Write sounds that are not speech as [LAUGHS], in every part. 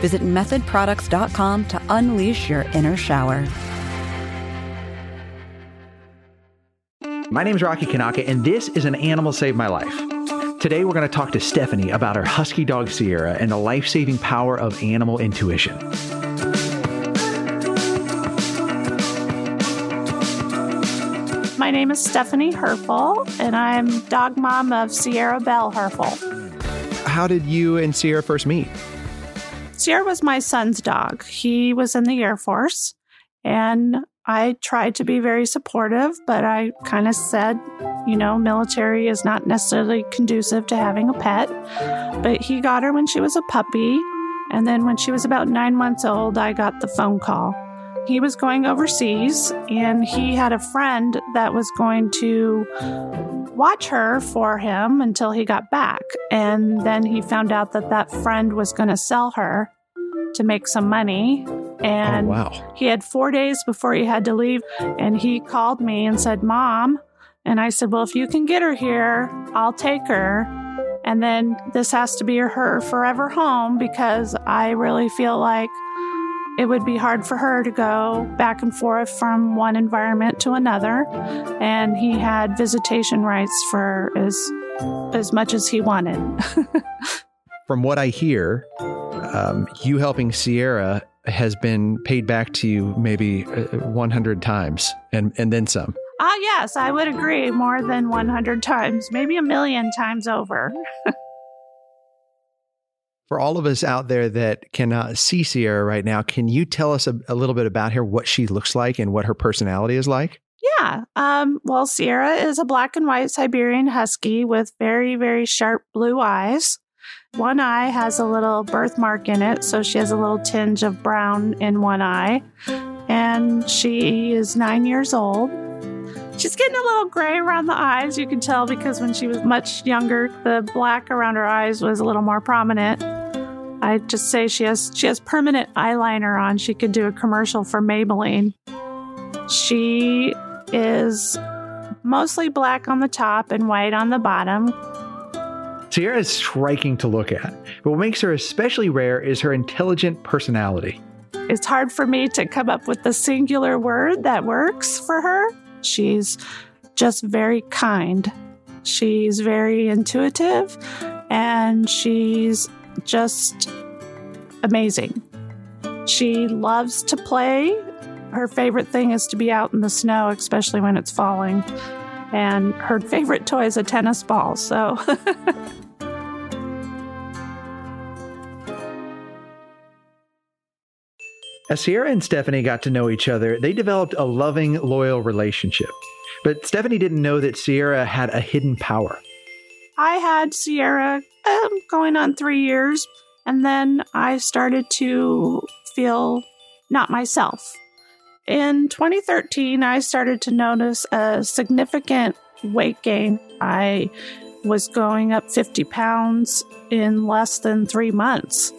Visit methodproducts.com to unleash your inner shower. My name is Rocky Kanaka, and this is an Animal Saved My Life. Today, we're going to talk to Stephanie about her husky dog Sierra and the life saving power of animal intuition. My name is Stephanie Herfel, and I'm dog mom of Sierra Belle Herfel. How did you and Sierra first meet? Sierra was my son's dog. He was in the Air Force, and I tried to be very supportive, but I kind of said, you know, military is not necessarily conducive to having a pet. But he got her when she was a puppy, and then when she was about nine months old, I got the phone call. He was going overseas, and he had a friend that was going to watch her for him until he got back. And then he found out that that friend was going to sell her to make some money. And oh, wow. he had four days before he had to leave. And he called me and said, Mom. And I said, Well, if you can get her here, I'll take her. And then this has to be her forever home because I really feel like it would be hard for her to go back and forth from one environment to another. And he had visitation rights for as as much as he wanted. [LAUGHS] From what I hear, um, you helping Sierra has been paid back to you maybe uh, 100 times and, and then some. Ah, yes, I would agree more than 100 times, maybe a million times over. [LAUGHS] For all of us out there that cannot see Sierra right now, can you tell us a, a little bit about her, what she looks like, and what her personality is like? Yeah. Um, well, Sierra is a black and white Siberian Husky with very, very sharp blue eyes. One eye has a little birthmark in it, so she has a little tinge of brown in one eye. And she is nine years old. She's getting a little gray around the eyes, you can tell, because when she was much younger, the black around her eyes was a little more prominent. I just say she has she has permanent eyeliner on. She could do a commercial for Maybelline. She is mostly black on the top and white on the bottom. Sierra is striking to look at, but what makes her especially rare is her intelligent personality. It's hard for me to come up with the singular word that works for her. She's just very kind. She's very intuitive and she's just amazing. She loves to play. Her favorite thing is to be out in the snow, especially when it's falling. And her favorite toy is a tennis ball. So [LAUGHS] As Sierra and Stephanie got to know each other, they developed a loving, loyal relationship. But Stephanie didn't know that Sierra had a hidden power. I had Sierra um, going on three years, and then I started to feel not myself. In 2013, I started to notice a significant weight gain. I was going up 50 pounds in less than three months.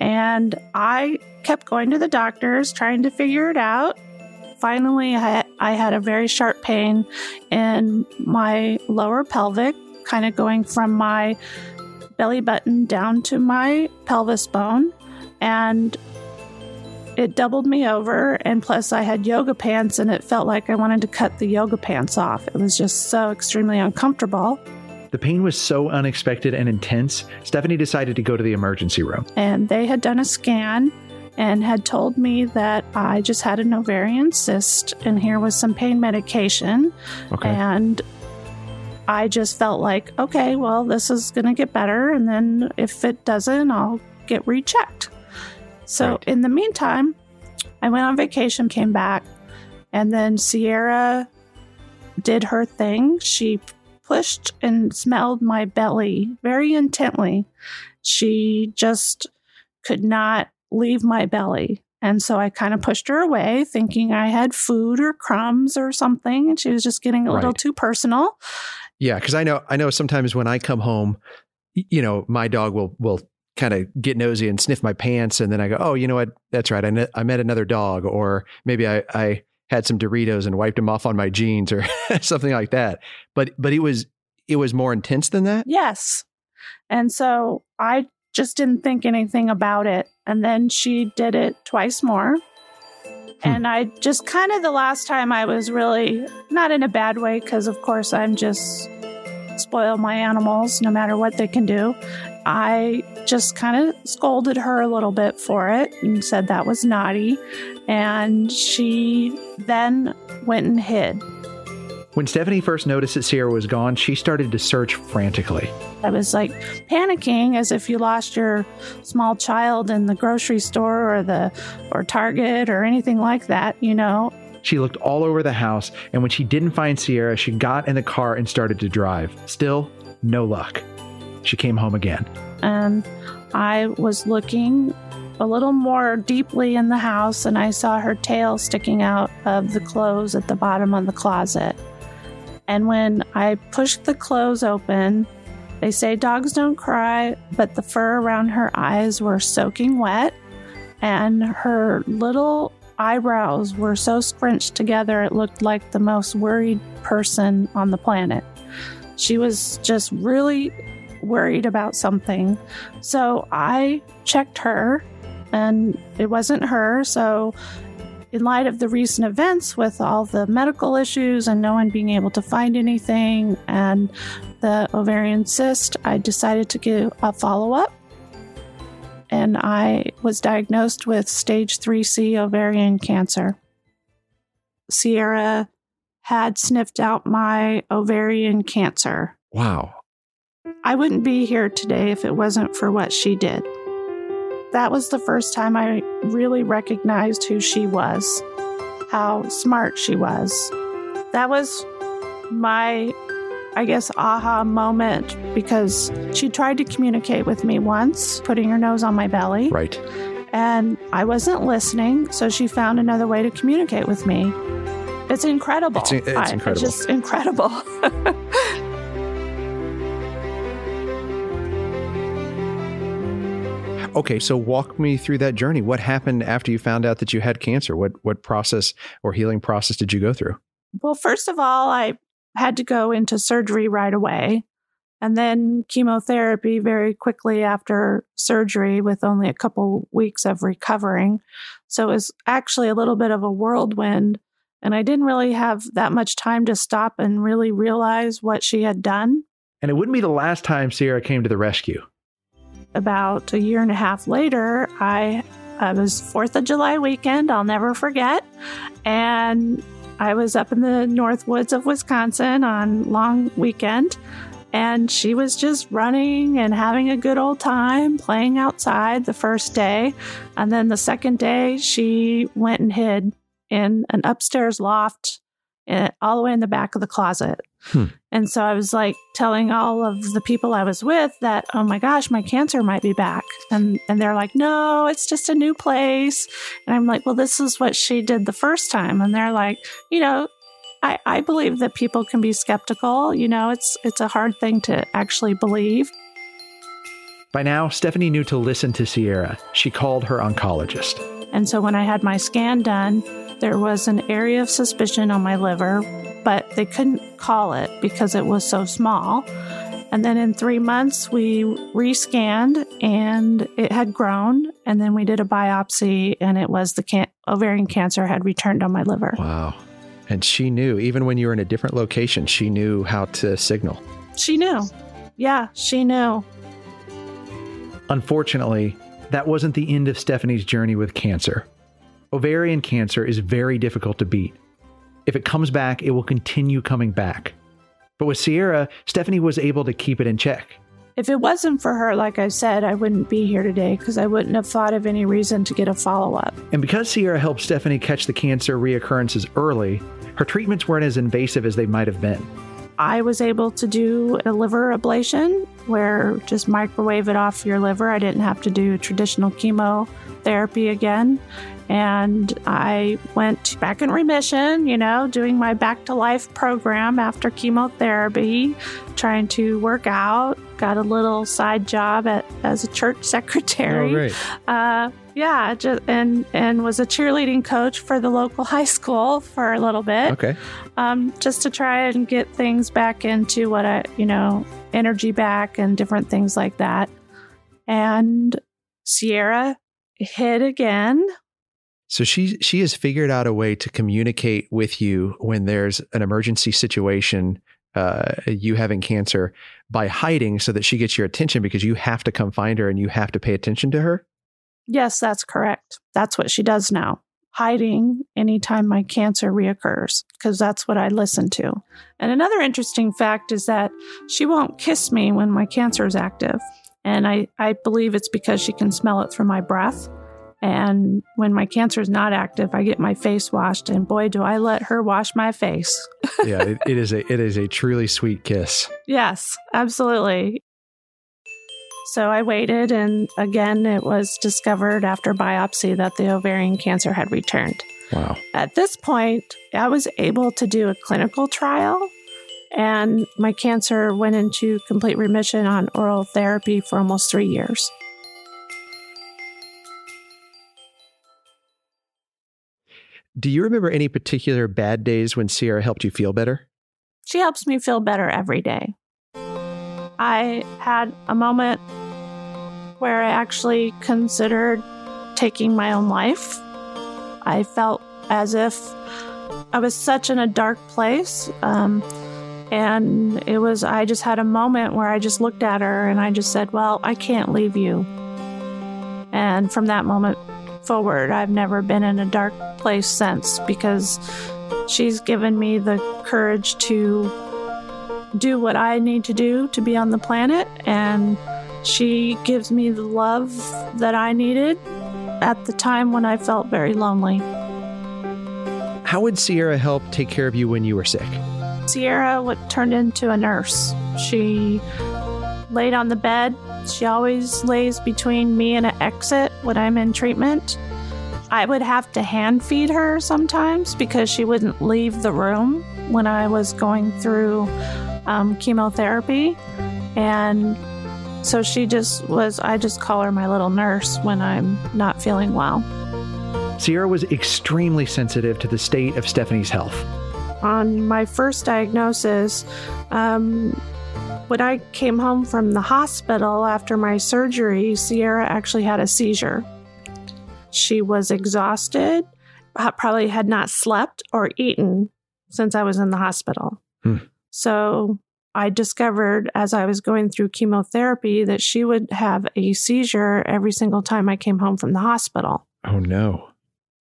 And I kept going to the doctors, trying to figure it out. Finally, I, I had a very sharp pain in my lower pelvic, kind of going from my belly button down to my pelvis bone. And it doubled me over. And plus, I had yoga pants, and it felt like I wanted to cut the yoga pants off. It was just so extremely uncomfortable. The pain was so unexpected and intense, Stephanie decided to go to the emergency room. And they had done a scan and had told me that I just had an ovarian cyst, and here was some pain medication. Okay. And I just felt like, okay, well, this is going to get better. And then if it doesn't, I'll get rechecked. So Right. in the meantime, I went on vacation, came back, and then Sierra did her thing. She pushed and smelled my belly very intently. She just could not leave my belly. And so I kind of pushed her away, thinking I had food or crumbs or something. And she was just getting a little too personal. Yeah, because I know I know sometimes when I come home, you know, my dog will will kind of get nosy and sniff my pants, and then I go, oh, you know what? That's right. I, ne- I met another dog, or maybe I I had some Doritos and wiped them off on my jeans, or [LAUGHS] something like that. But but it was it was more intense than that. Yes. And so I just didn't think anything about it. And then she did it twice more. Hmm. And I just kind of the last time I was really not in a bad way, because of course I'm just spoil my animals no matter what they can do. I just kind of scolded her a little bit for it and said that was naughty. And she then went and hid. When Stephanie first noticed that Sierra was gone, she started to search frantically. I was like panicking as if you lost your small child in the grocery store or the or Target or anything like that, you know. She looked all over the house, and when she didn't find Sierra, she got in the car and started to drive. Still, no luck. She came home again. And I was looking a little more deeply in the house and I saw her tail sticking out of the clothes at the bottom of the closet. And when I pushed the clothes open, they say dogs don't cry, but the fur around her eyes were soaking wet, and her little eyebrows were so scrunched together it looked like the most worried person on the planet. She was just really worried about something. So I checked her, and it wasn't her. So in light of the recent events with all the medical issues and no one being able to find anything and the ovarian cyst, I decided to give a follow up. And I was diagnosed with stage 3C ovarian cancer. Sierra had sniffed out my ovarian cancer. Wow. I wouldn't be here today if it wasn't for what she did. That was the first time I really recognized who she was, how smart she was. That was my, I guess, aha moment because she tried to communicate with me once, putting her nose on my belly, Right. and I wasn't listening, so she found another way to communicate with me. It's incredible. It's- it's I- incredible. just incredible. [LAUGHS] Okay, so walk me through that journey. What happened after you found out that you had cancer? What what process or healing process did you go through? Well, first of all, I had to go into surgery right away and then chemotherapy very quickly after surgery with only a couple weeks of recovering. So it was actually a little bit of a whirlwind. And I didn't really have that much time to stop and really realize what she had done. And it wouldn't be the last time Sierra came to the rescue. About a year and a half later, I, I was Fourth of July weekend. I'll never forget, and I was up in the North Woods of Wisconsin on long weekend, and she was just running and having a good old time playing outside the first day, and then the second day she went and hid in an upstairs loft, all the way in the back of the closet. Hmm. And so I was like telling all of the people I was with that, oh my gosh, my cancer might be back. And and they're like, no, it's just a new place. And I'm like, well, this is what she did the first time. And they're like, you know, I, I believe that people can be skeptical. You know, it's it's a hard thing to actually believe. By now, Stephanie knew to listen to Sierra. She called her oncologist. And so when I had my scan done, there was an area of suspicion on my liver, but they couldn't call it because it was so small. And then in three months, we rescanned and it had grown. And then we did a biopsy and it was the can- ovarian cancer had returned on my liver. Wow. And she knew, even when you were in a different location, she knew how to signal. She knew. Yeah, she knew. Unfortunately, that wasn't the end of Stephanie's journey with cancer. Ovarian cancer is very difficult to beat. If it comes back, it will continue coming back. But with Sierra, Stephanie was able to keep it in check. If it wasn't for her, like I said, I wouldn't be here today because I wouldn't have thought of any reason to get a follow up. And because Sierra helped Stephanie catch the cancer reoccurrences early, her treatments weren't as invasive as they might have been. I was able to do a liver ablation where just microwave it off your liver. I didn't have to do traditional chemotherapy again. And I went back in remission, you know, doing my back to life program after chemotherapy, trying to work out. Got a little side job at, as a church [LAUGHS] secretary. Oh. Uh, yeah, just, and and was a cheerleading coach for the local [LAUGHS] high school for a little bit. Okay. Um, just to try and get things back into what I, you know, energy back and different things like that. And Sierra hid again. So she she has figured out a way to communicate with you when there's an emergency situation, uh, you having cancer, by hiding so that she gets your attention because you have to come find her and you have to pay attention to her. Yes, that's correct. That's what she does now. Hiding anytime my cancer reoccurs, because that's what I listen to. And another interesting fact is that she won't kiss me when my cancer is active. And I, I believe it's because she can smell it through my breath. And when my cancer is not active, I get my face washed, and boy, do I let her wash my face. [LAUGHS] yeah, it, it is a it is a truly sweet kiss. Yes, absolutely. So I waited, and again, it was discovered after biopsy that the ovarian cancer had returned. Wow. At this point, I was able to do a clinical trial, and my cancer went into complete remission on oral therapy for almost three years. Do you remember any particular bad days when Sierra helped you feel better? She helps me feel better every day. I had a moment where I actually considered taking my own life. I felt as if I was such in a dark place. Um, and it was, I just had a moment where I just looked at her and I just said, Well, I can't leave you. And from that moment forward, I've never been in a dark place since because she's given me the courage to do what I need to do to be on the planet. And she gives me the love that I needed at the time when I felt very lonely. How would Sierra help take care of you when you were sick? Sierra would turned into a nurse. She laid on the bed. She always lays between me and an exit when I'm in treatment. I would have to hand feed her sometimes because she wouldn't leave the room when I was going through um, chemotherapy. And so she just was, I just call her my little nurse when I'm not feeling well. Sierra was extremely sensitive to the state of Stephanie's health. On my first diagnosis, um, when I came home from the hospital after my surgery, Sierra actually had a seizure. She was exhausted, probably had not slept or eaten since I was in the hospital. Hmm. So I discovered as I was going through chemotherapy that she would have a seizure every single time I came home from the hospital. Oh, no.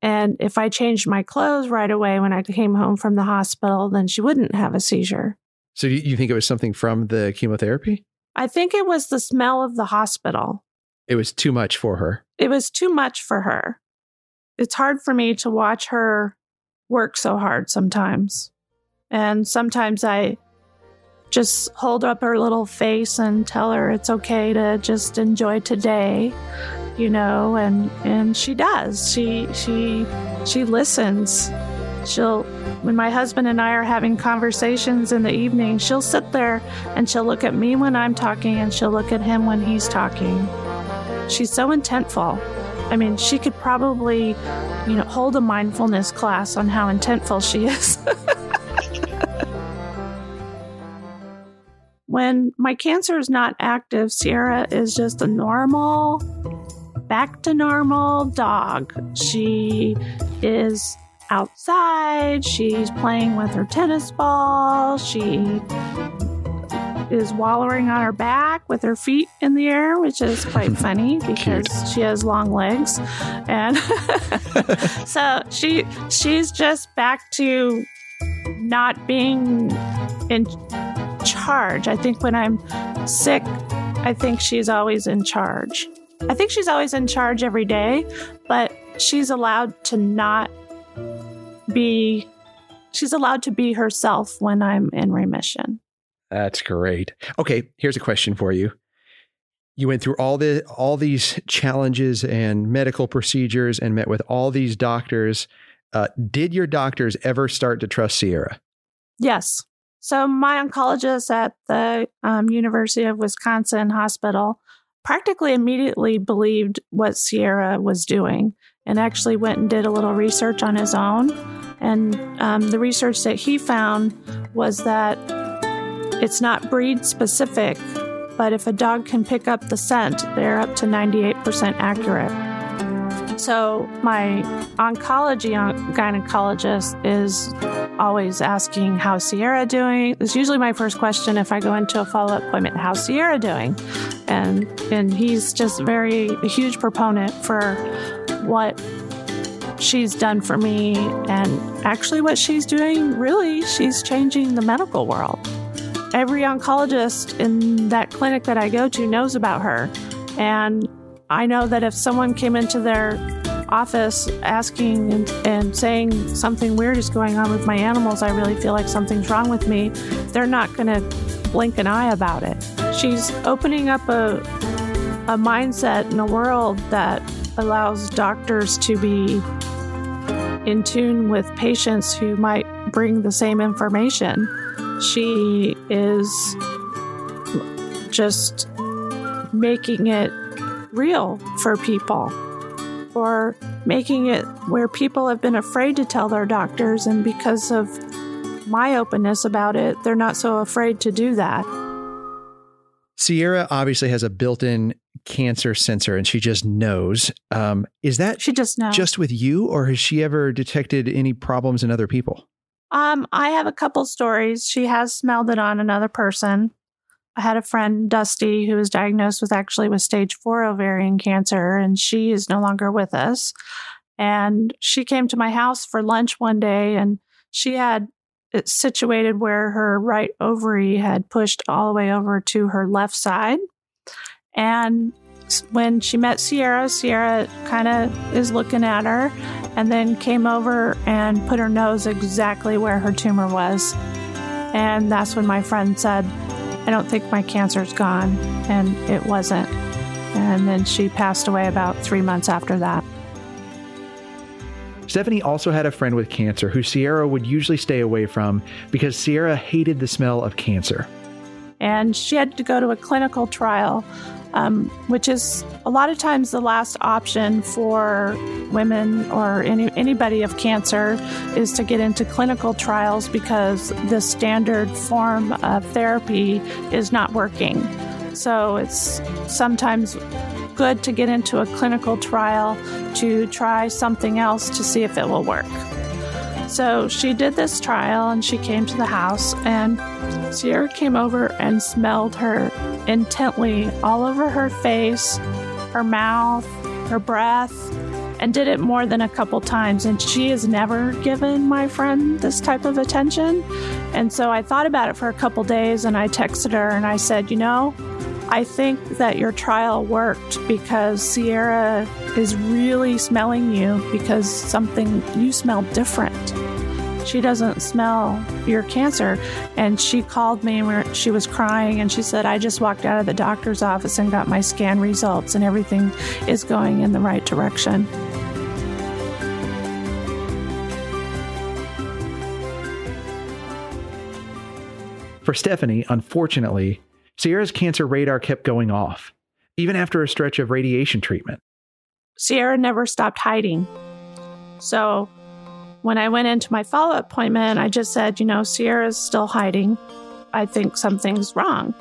And if I changed my clothes right away when I came home from the hospital, then she wouldn't have a seizure. So you you think it was something from the chemotherapy? I think it was the smell of the hospital. It was too much for her. It was too much for her. It's hard for me to watch her work so hard sometimes. And sometimes I just hold up her little face and tell her it's okay to just enjoy today you know and and she does. She she she listens. She'll when my husband and I are having conversations in the evening she'll sit there and she'll look at me when I'm talking and she'll look at him when he's talking. She's so intentful. I mean she could probably you know hold a mindfulness class on how intentful she is [LAUGHS] when my cancer is not active sierra is just a normal back to normal dog. She is outside, she's playing with her tennis ball, she is wallowing on her back with her feet in the air, which is quite [LAUGHS] funny because Cute. she has long legs. And [LAUGHS] so she she's just back to not being in charge. I think when I'm sick, I think she's always in charge. I think she's always in charge every day, but she's allowed to not be, she's allowed to be herself when I'm in remission. That's great. Okay, here's a question for you. You went through all the all these challenges and medical procedures and met with all these doctors. Uh, did your doctors ever start to trust Sierra? Yes. So my oncologist at the um, University of Wisconsin Hospital practically immediately believed what Sierra was doing and actually went and did a little research on his own. And um, the research that he found was that it's not breed specific, but if a dog can pick up the scent, they're up to 98% accurate. So, my oncology gynecologist is always asking, How's Sierra doing? It's usually my first question if I go into a follow up appointment, How's Sierra doing? And, and he's just very a huge proponent for what she's done for me and actually what she's doing really she's changing the medical world every oncologist in that clinic that I go to knows about her. And I know that if someone came into their office asking and, and, saying something weird is going on with my animals, I really feel like something's wrong with me, they're not going to blink an eye about it. She's opening up a, a mindset in a world that allows doctors to be in tune with patients who might bring the same information she is just making it real for people or making it where people have been afraid to tell their doctors, and because of my openness about it, they're not so afraid to do that. Sierra obviously has a built-in cancer sensor, and she just knows. Um, is that she just knows just with you, or has she ever detected any problems in other people? Um, I have a couple stories. She has smelled it on another person. I had a friend, Dusty, who was diagnosed with actually with stage four ovarian cancer, and she is no longer with us. And she came to my house for lunch one day, and she had it situated where her right ovary had pushed all the way over to her left side. And when she met Sierra, Sierra kind of is looking at her and then came over and put her nose exactly where her tumor was. And that's when my friend said, I don't think my cancer's gone. And it wasn't. And then she passed away about three months after that. Stephanie also had a friend with cancer who Sierra would usually stay away from because Sierra hated the smell of cancer. And she had to go to a clinical trial um, which is a lot of times the last option for women or any, anybody of cancer is to get into clinical trials because the standard form of therapy is not working. So it's sometimes good to get into a clinical trial to try something else to see if it will work. So she did this trial and she came to the house, and Sierra came over and smelled her intently all over her face, her mouth, her breath, and did it more than a couple times. And she has never given my friend this type of attention. And so I thought about it for a couple days and I texted her and I said, You know, I think that your trial worked because Sierra is really smelling you because something you smell different she doesn't smell your cancer. And she called me and she was crying and she said, I just walked out of the doctor's office and got my scan results, and everything is going in the right direction. For Stephanie, unfortunately, Sierra's cancer radar kept going off, even after a stretch of radiation treatment. Sierra never stopped hiding. So when I went into my follow up appointment, I just said, you know, Sierra's still hiding. I think something's wrong.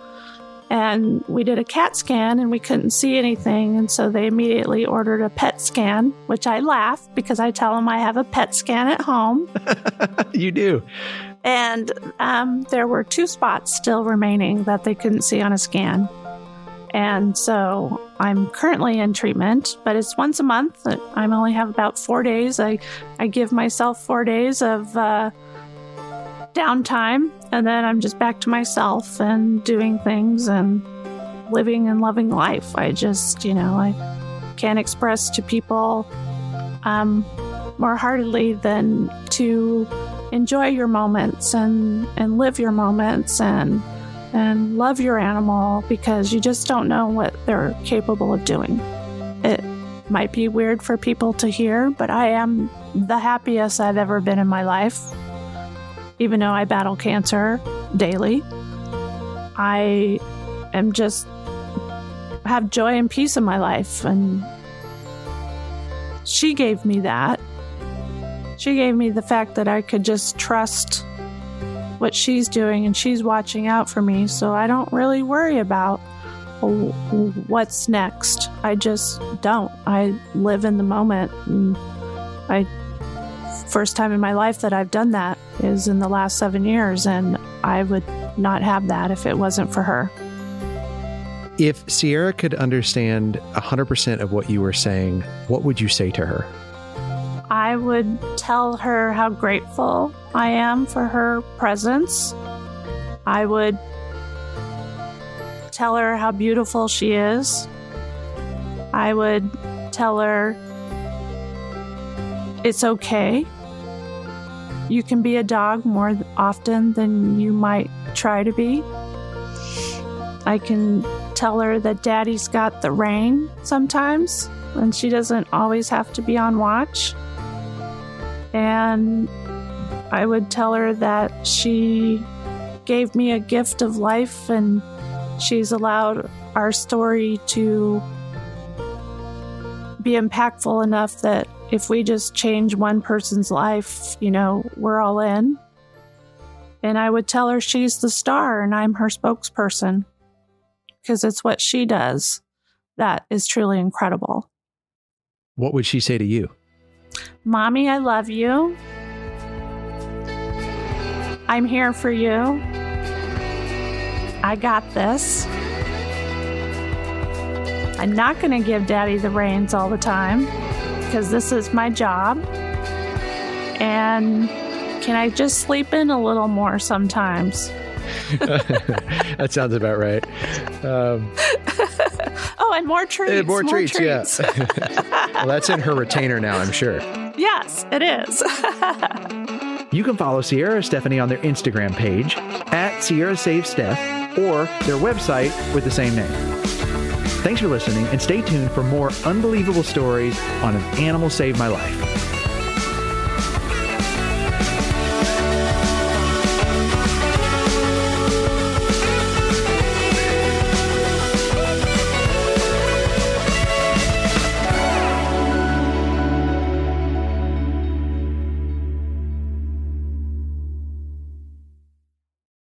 And we did a CAT scan and we couldn't see anything. And so they immediately ordered a PET scan, which I laugh because I tell them I have a PET scan at home. [LAUGHS] you do. And um, there were two spots still remaining that they couldn't see on a scan. And so I'm currently in treatment, but it's once a month. I only have about four days. I, I give myself four days of uh, downtime, and then I'm just back to myself and doing things and living and loving life. I just, you know, I can't express to people um, more heartedly than to enjoy your moments and, and live your moments and and love your animal because you just don't know what they're capable of doing. It might be weird for people to hear, but I am the happiest I've ever been in my life. Even though I battle cancer daily, I am just have joy and peace in my life. And she gave me that. She gave me the fact that I could just trust what she's doing and she's watching out for me. So I don't really worry about what's next. I just don't. I live in the moment. And I first time in my life that I've done that is in the last 7 years and I would not have that if it wasn't for her. If Sierra could understand 100% of what you were saying, what would you say to her? I would tell her how grateful I am for her presence. I would tell her how beautiful she is. I would tell her it's okay. You can be a dog more often than you might try to be. I can tell her that daddy's got the rein sometimes, and she doesn't always have to be on watch. And I would tell her that she gave me a gift of life and she's allowed our story to be impactful enough that if we just change one person's life, you know, we're all in. And I would tell her she's the star and I'm her spokesperson because it's what she does that is truly incredible. What would she say to you? Mommy, I love you. I'm here for you. I got this. I'm not going to give daddy the reins all the time because this is my job. And can I just sleep in a little more sometimes? [LAUGHS] that sounds about right. Um, [LAUGHS] oh, and more treats. Eh, more, more treats, treats. yeah. [LAUGHS] well, that's in her retainer now, I'm sure. Yes, it is. [LAUGHS] you can follow Sierra Stephanie on their Instagram page at Sierra Save Steph or their website with the same name. Thanks for listening and stay tuned for more unbelievable stories on An Animal Saved My Life.